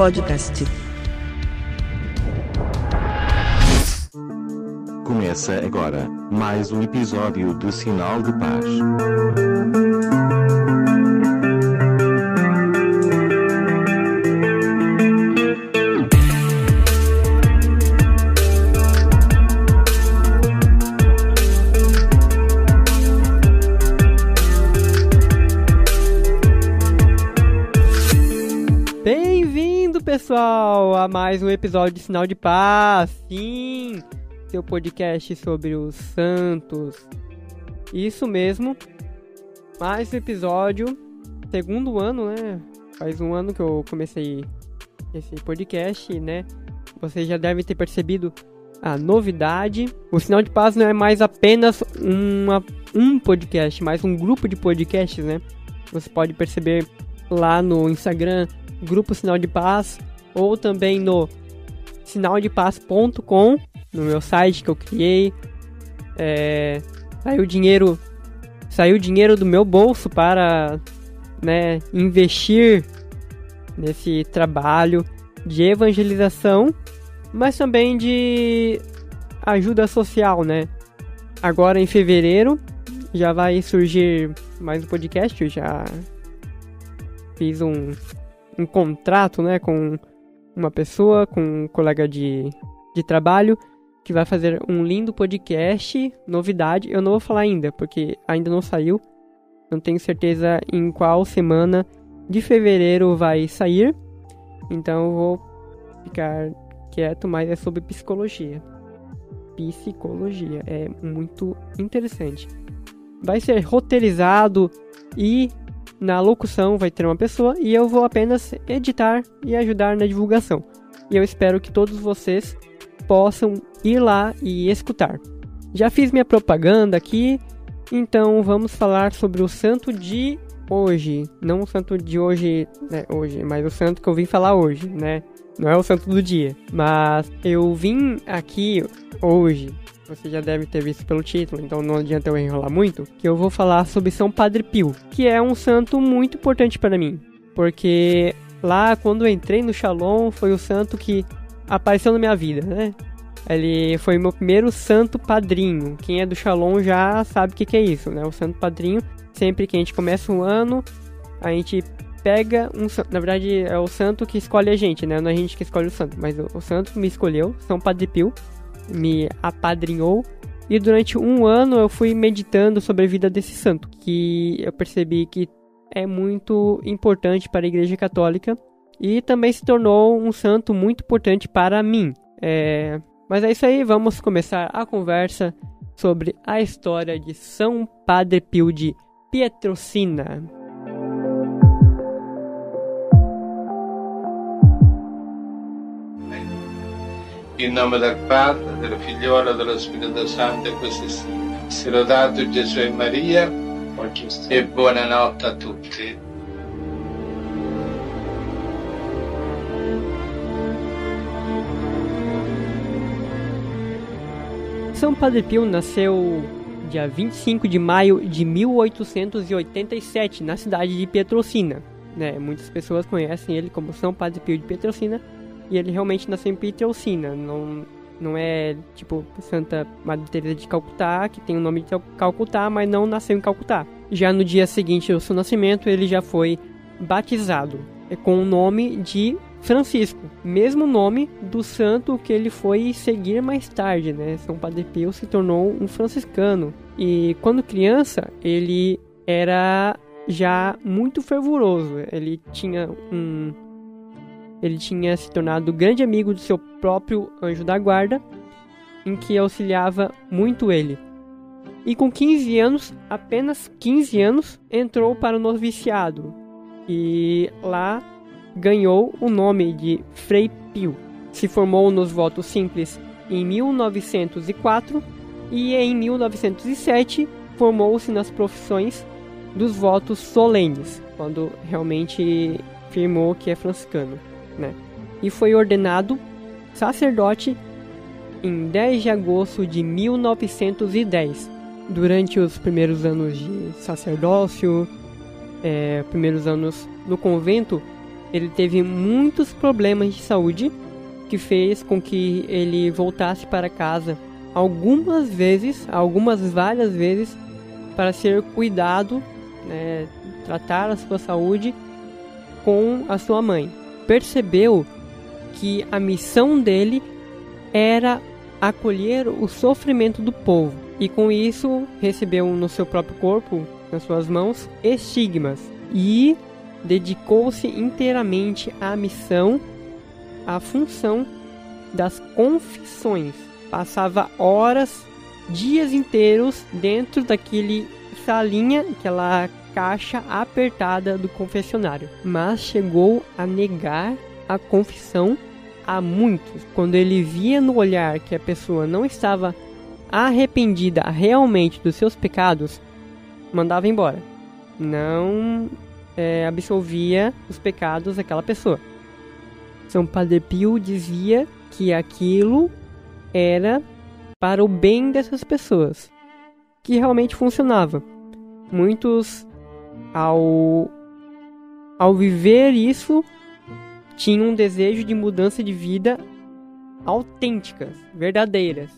Podcast. Começa agora mais um episódio do Sinal de Paz. Pessoal, a mais um episódio de Sinal de Paz. Sim, seu podcast sobre os santos. Isso mesmo. Mais um episódio, segundo ano, né? Faz um ano que eu comecei esse podcast, né? Vocês já devem ter percebido a novidade. O Sinal de Paz não é mais apenas uma, um podcast, mas um grupo de podcasts, né? Você pode perceber lá no Instagram, Grupo Sinal de Paz, ou também no sinaldepaz.com, no meu site que eu criei. É, saiu dinheiro, saiu dinheiro do meu bolso para né, investir nesse trabalho de evangelização, mas também de ajuda social, né? Agora em fevereiro já vai surgir mais um podcast, eu já fiz um, um contrato, né, com uma pessoa, com um colega de, de trabalho, que vai fazer um lindo podcast, novidade. Eu não vou falar ainda, porque ainda não saiu. Não tenho certeza em qual semana de fevereiro vai sair. Então eu vou ficar quieto, mas é sobre psicologia. Psicologia é muito interessante. Vai ser roteirizado e na locução vai ter uma pessoa e eu vou apenas editar e ajudar na divulgação. E eu espero que todos vocês possam ir lá e escutar. Já fiz minha propaganda aqui, então vamos falar sobre o santo de hoje. Não o santo de hoje, né, hoje, mas o santo que eu vim falar hoje, né? Não é o santo do dia. Mas eu vim aqui hoje você já deve ter visto pelo título, então não adianta eu enrolar muito, que eu vou falar sobre São Padre Pio, que é um santo muito importante para mim, porque lá quando eu entrei no Shalom foi o santo que apareceu na minha vida, né? Ele foi meu primeiro santo padrinho. Quem é do Shalom já sabe o que, que é isso, né? O santo padrinho, sempre que a gente começa um ano, a gente pega um santo. Na verdade, é o santo que escolhe a gente, né? Não é a gente que escolhe o santo, mas o, o santo me escolheu, São Padre Pio me apadrinhou. E durante um ano eu fui meditando sobre a vida desse santo, que eu percebi que é muito importante para a Igreja Católica e também se tornou um santo muito importante para mim. É... Mas é isso aí, vamos começar a conversa sobre a história de São Padre Pio de Pietrocina. In nome del Padre, del Figliolo dello Spirito Santo e così sia. Sia lodato Gesù e Maria e buonanotte a tutti. São Padre Pio nasceu dia 25 de maio de 1887 na cidade de Pietrocina. Né? Muitas pessoas conhecem ele como São Padre Pio de Pietrocina e ele realmente nasceu em Pietrocina, não, não é tipo Santa Madre Teresa de Calcutá, que tem o nome de Calcutá, mas não nasceu em Calcutá. Já no dia seguinte ao seu nascimento, ele já foi batizado é com o nome de Francisco, mesmo nome do santo que ele foi seguir mais tarde, né? São Padre Pio se tornou um franciscano e quando criança ele era já muito fervoroso. Ele tinha um ele tinha se tornado grande amigo do seu próprio anjo da guarda, em que auxiliava muito ele. E com 15 anos, apenas 15 anos, entrou para o noviciado e lá ganhou o nome de Frei Pio. Se formou nos votos simples em 1904 e em 1907 formou-se nas profissões dos votos solenes, quando realmente afirmou que é franciscano né? E foi ordenado sacerdote em 10 de agosto de 1910. Durante os primeiros anos de sacerdócio, é, primeiros anos no convento, ele teve muitos problemas de saúde que fez com que ele voltasse para casa algumas vezes, algumas várias vezes, para ser cuidado, né, tratar a sua saúde com a sua mãe. Percebeu que a missão dele era acolher o sofrimento do povo e com isso recebeu no seu próprio corpo, nas suas mãos, estigmas e dedicou-se inteiramente à missão, à função das confissões. Passava horas, dias inteiros dentro daquele salinha, aquela caixa apertada do confessionário, mas chegou a negar a confissão a muitos. Quando ele via no olhar que a pessoa não estava arrependida realmente dos seus pecados, mandava embora. Não é, absolvia os pecados daquela pessoa. São Padre Pio dizia que aquilo era para o bem dessas pessoas, que realmente funcionava. Muitos, ao, ao viver isso, tinham um desejo de mudança de vida autênticas, verdadeiras.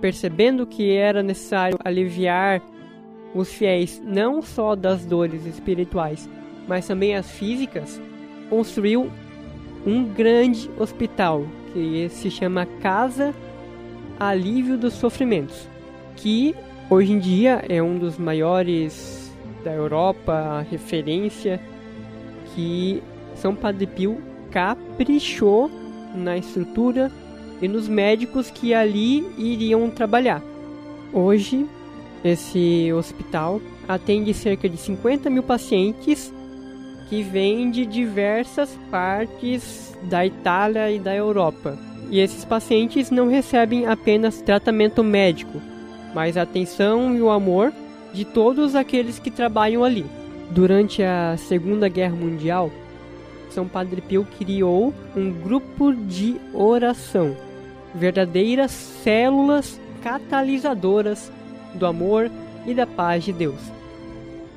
Percebendo que era necessário aliviar os fiéis não só das dores espirituais, mas também as físicas, construiu um grande hospital que se chama Casa Alívio dos Sofrimentos, que hoje em dia é um dos maiores da Europa, referência que São Padre Pio caprichou na estrutura e nos médicos que ali iriam trabalhar. Hoje esse hospital atende cerca de 50 mil pacientes que vêm de diversas partes da Itália e da Europa. E esses pacientes não recebem apenas tratamento médico, mas atenção e o amor de todos aqueles que trabalham ali. Durante a Segunda Guerra Mundial, São Padre Pio criou um grupo de oração, verdadeiras células catalisadoras do amor e da paz de Deus.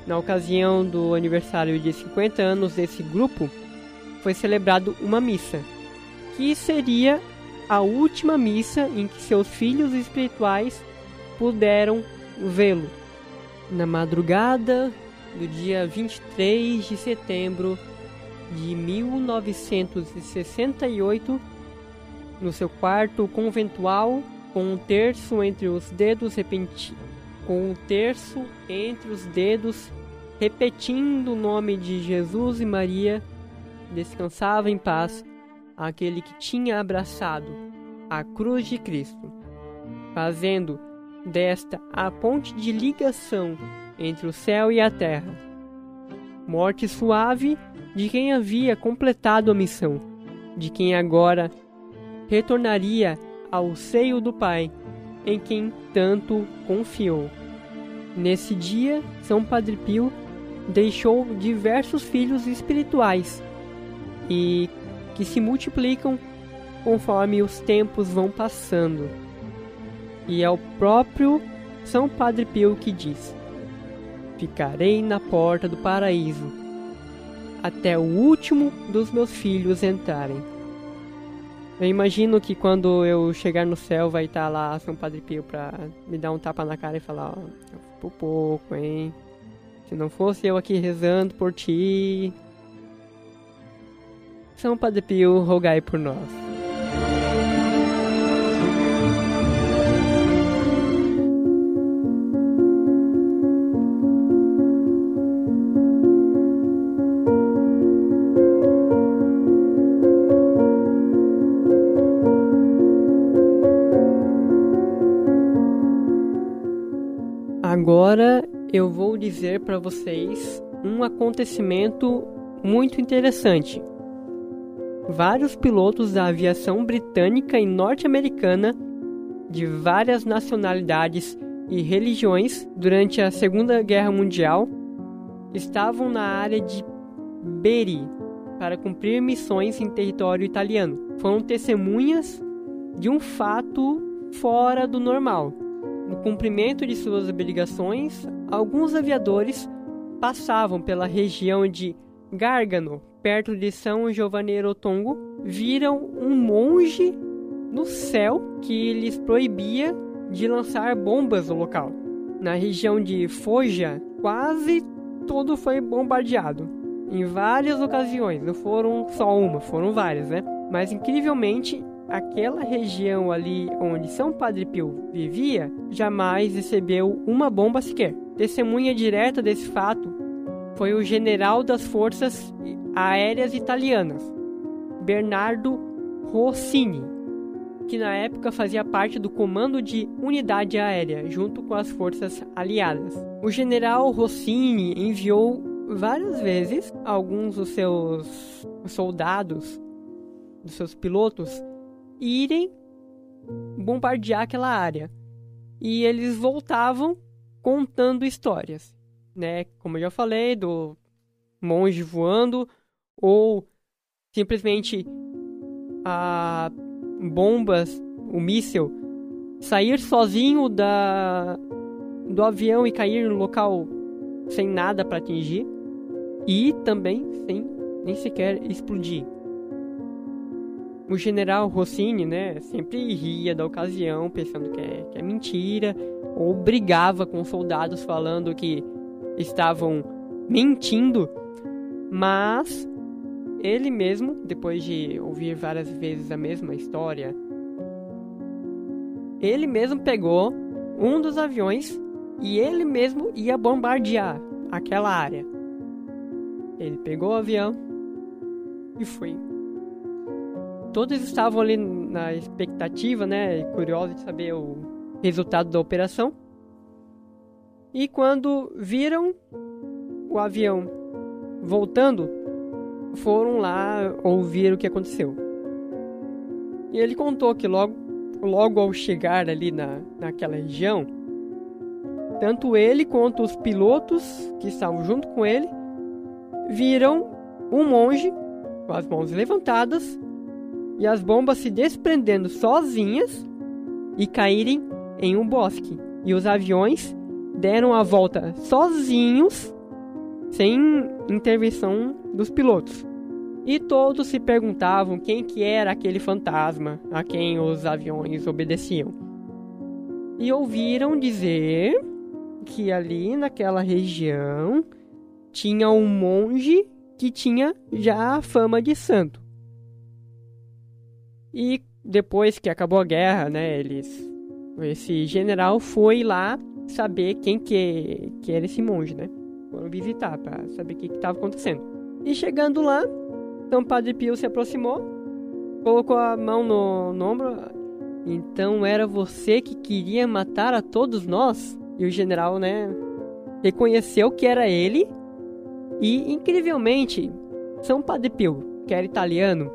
Na ocasião do aniversário de 50 anos desse grupo, foi celebrado uma missa, que seria a última missa em que seus filhos espirituais puderam vê-lo. Na madrugada do dia 23 de setembro de 1968, no seu quarto conventual, com um terço entre os dedos com um terço entre os dedos, repetindo o nome de Jesus e Maria, descansava em paz aquele que tinha abraçado a cruz de Cristo, fazendo desta a ponte de ligação entre o céu e a terra. Morte suave de quem havia completado a missão, de quem agora retornaria ao seio do Pai, em quem tanto confiou. Nesse dia, São Padre Pio deixou diversos filhos espirituais e que se multiplicam conforme os tempos vão passando. E é o próprio São Padre Pio que diz: Ficarei na porta do paraíso até o último dos meus filhos entrarem. Eu imagino que quando eu chegar no céu vai estar lá São Padre Pio pra me dar um tapa na cara e falar, ó, por pouco, hein? Se não fosse eu aqui rezando por ti. São Padre Pio, rogai por nós. Eu vou dizer para vocês um acontecimento muito interessante. Vários pilotos da aviação britânica e norte-americana de várias nacionalidades e religiões durante a Segunda Guerra Mundial estavam na área de Beri para cumprir missões em território italiano. Foram testemunhas de um fato fora do normal no cumprimento de suas obrigações, alguns aviadores passavam pela região de Gárgano, perto de São Giovanni Tongo, viram um monge no céu que lhes proibia de lançar bombas no local. Na região de Foja, quase tudo foi bombardeado. Em várias ocasiões, não foram só uma, foram várias, né? Mas incrivelmente, aquela região ali onde São Padre Pio vivia jamais recebeu uma bomba sequer. Testemunha direta desse fato foi o general das forças aéreas italianas, Bernardo Rossini, que na época fazia parte do comando de unidade aérea junto com as forças aliadas. O general Rossini enviou várias vezes alguns dos seus soldados, dos seus pilotos, irem bombardear aquela área. E eles voltavam contando histórias, né? Como eu já falei, do monge voando ou simplesmente a bombas, o míssil sair sozinho da do avião e cair no local sem nada para atingir e também sem nem sequer explodir. O general Rossini, né, sempre ria da ocasião, pensando que é, que é mentira, ou brigava com soldados falando que estavam mentindo, mas ele mesmo, depois de ouvir várias vezes a mesma história, ele mesmo pegou um dos aviões e ele mesmo ia bombardear aquela área. Ele pegou o avião e foi todos estavam ali na expectativa, né, curiosos de saber o resultado da operação. E quando viram o avião voltando, foram lá ouvir o que aconteceu. E ele contou que logo, logo ao chegar ali na, naquela região, tanto ele quanto os pilotos que estavam junto com ele viram um monge com as mãos levantadas e as bombas se desprendendo sozinhas e caírem em um bosque. E os aviões deram a volta sozinhos, sem intervenção dos pilotos. E todos se perguntavam quem que era aquele fantasma a quem os aviões obedeciam. E ouviram dizer que ali naquela região tinha um monge que tinha já a fama de santo. E depois que acabou a guerra, né, eles esse general foi lá saber quem que, que era esse monge, né? Foram visitar para saber o que estava acontecendo. E chegando lá, então Padre Pio se aproximou, colocou a mão no, no ombro. Então era você que queria matar a todos nós? E o general, né, reconheceu que era ele. E incrivelmente, São Padre Pio, que era italiano,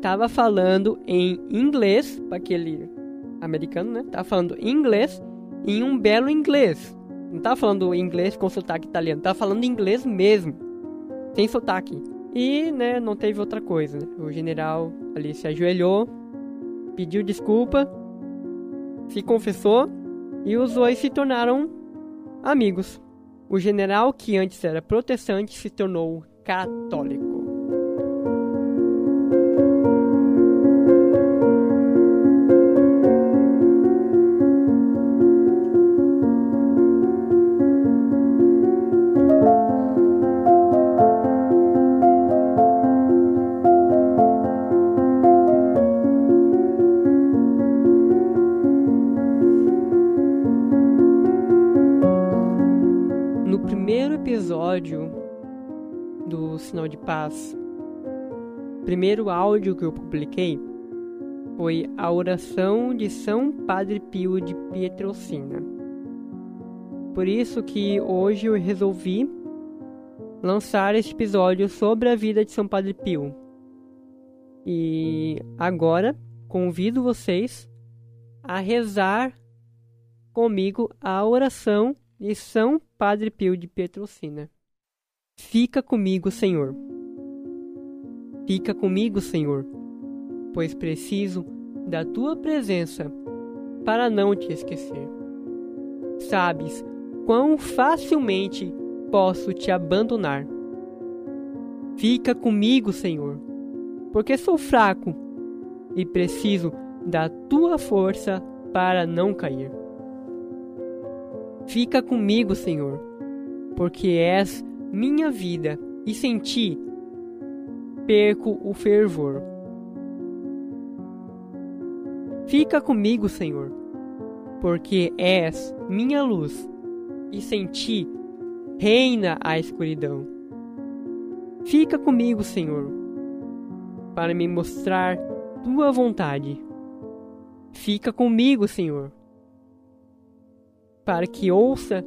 tava falando em inglês para aquele americano, né? Tava falando inglês em um belo inglês. Não tava falando inglês com sotaque italiano, tava falando inglês mesmo, sem sotaque. E, né, não teve outra coisa. Né? O general ali se ajoelhou, pediu desculpa, se confessou e os dois se tornaram amigos. O general, que antes era protestante, se tornou católico. Paz, primeiro áudio que eu publiquei foi a oração de São Padre Pio de Pietrelcina. Por isso que hoje eu resolvi lançar este episódio sobre a vida de São Padre Pio. E agora convido vocês a rezar comigo a oração de São Padre Pio de Petrocina. Fica comigo, Senhor. Fica comigo, Senhor, pois preciso da tua presença para não te esquecer. Sabes quão facilmente posso te abandonar, Fica comigo, Senhor, porque sou fraco e preciso da tua força para não cair. Fica comigo, Senhor, porque és minha vida e sem ti perco o fervor. Fica comigo, Senhor, porque és minha luz e sem ti reina a escuridão. Fica comigo, Senhor, para me mostrar tua vontade. Fica comigo, Senhor, para que ouça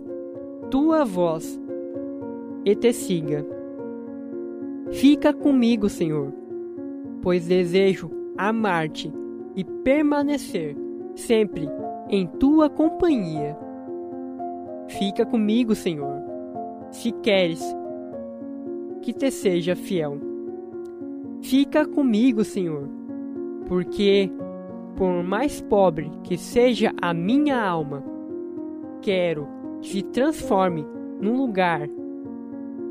tua voz e te siga. Fica comigo, Senhor, pois desejo amar-te e permanecer sempre em tua companhia. Fica comigo, Senhor, se queres que te seja fiel. Fica comigo, Senhor, porque, por mais pobre que seja a minha alma, quero que se transforme num lugar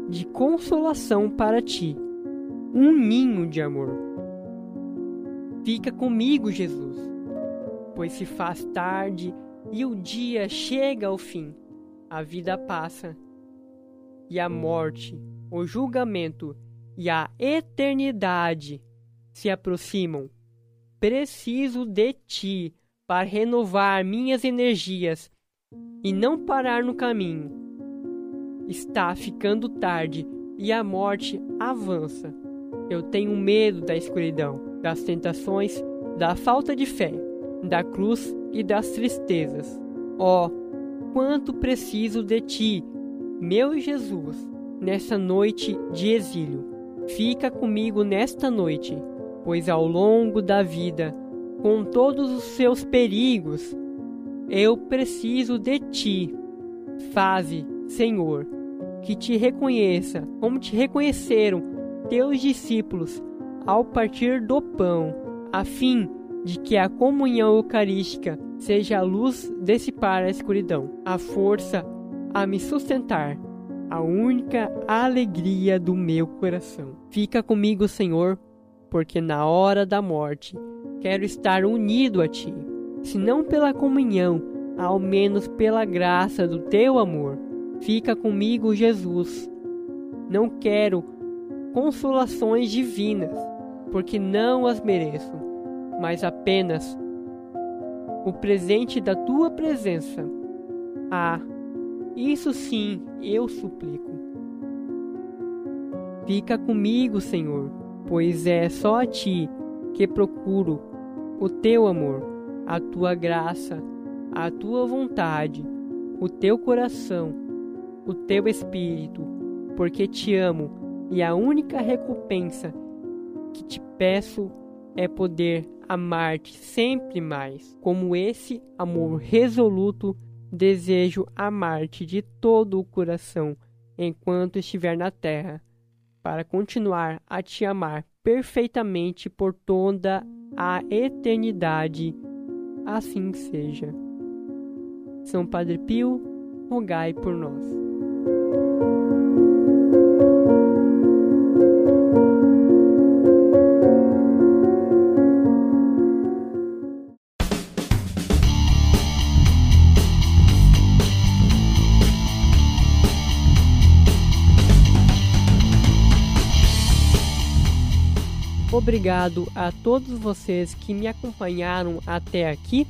de consolação para ti, um ninho de amor. Fica comigo, Jesus, pois se faz tarde e o dia chega ao fim, a vida passa e a morte, o julgamento e a eternidade se aproximam. Preciso de ti para renovar minhas energias e não parar no caminho Está ficando tarde e a morte avança. Eu tenho medo da escuridão, das tentações, da falta de fé, da cruz e das tristezas. Oh, quanto preciso de ti, meu Jesus, nessa noite de exílio. Fica comigo nesta noite, pois ao longo da vida, com todos os seus perigos, eu preciso de ti. Faze Senhor, que te reconheça, como te reconheceram teus discípulos ao partir do pão, a fim de que a comunhão eucarística seja a luz dissipar a escuridão, a força a me sustentar, a única alegria do meu coração. Fica comigo, Senhor, porque na hora da morte quero estar unido a Ti, se não pela comunhão, ao menos pela graça do Teu amor. Fica comigo, Jesus. Não quero consolações divinas, porque não as mereço, mas apenas o presente da tua presença. Ah, isso sim eu suplico. Fica comigo, Senhor, pois é só a ti que procuro o teu amor, a tua graça, a tua vontade, o teu coração o teu espírito, porque te amo, e a única recompensa que te peço é poder amar-te sempre mais. Como esse amor resoluto, desejo amar-te de todo o coração enquanto estiver na terra, para continuar a te amar perfeitamente por toda a eternidade. Assim seja. São Padre Pio, rogai por nós. Obrigado a todos vocês que me acompanharam até aqui.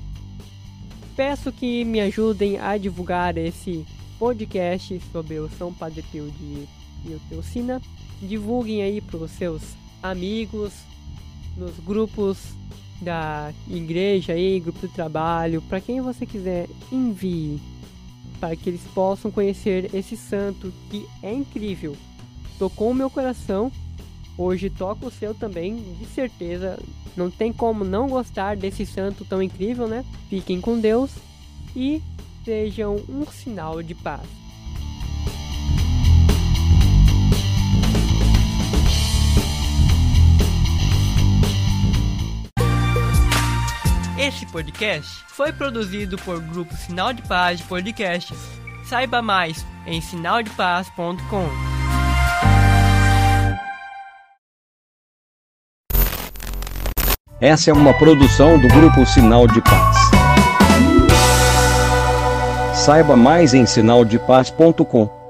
Peço que me ajudem a divulgar esse podcast sobre o São Padre Pio de Ilteucina. Divulguem aí para os seus amigos, nos grupos da igreja aí, grupo de trabalho, para quem você quiser, envie para que eles possam conhecer esse santo que é incrível. Tocou o meu coração, hoje toca o seu também, de certeza. Não tem como não gostar desse santo tão incrível, né? Fiquem com Deus e sejam um sinal de paz. Este podcast foi produzido por Grupo Sinal de Paz de Podcasts. Saiba mais em sinaldepaz.com. Essa é uma produção do Grupo Sinal de Paz. Saiba mais em sinaldepaz.com.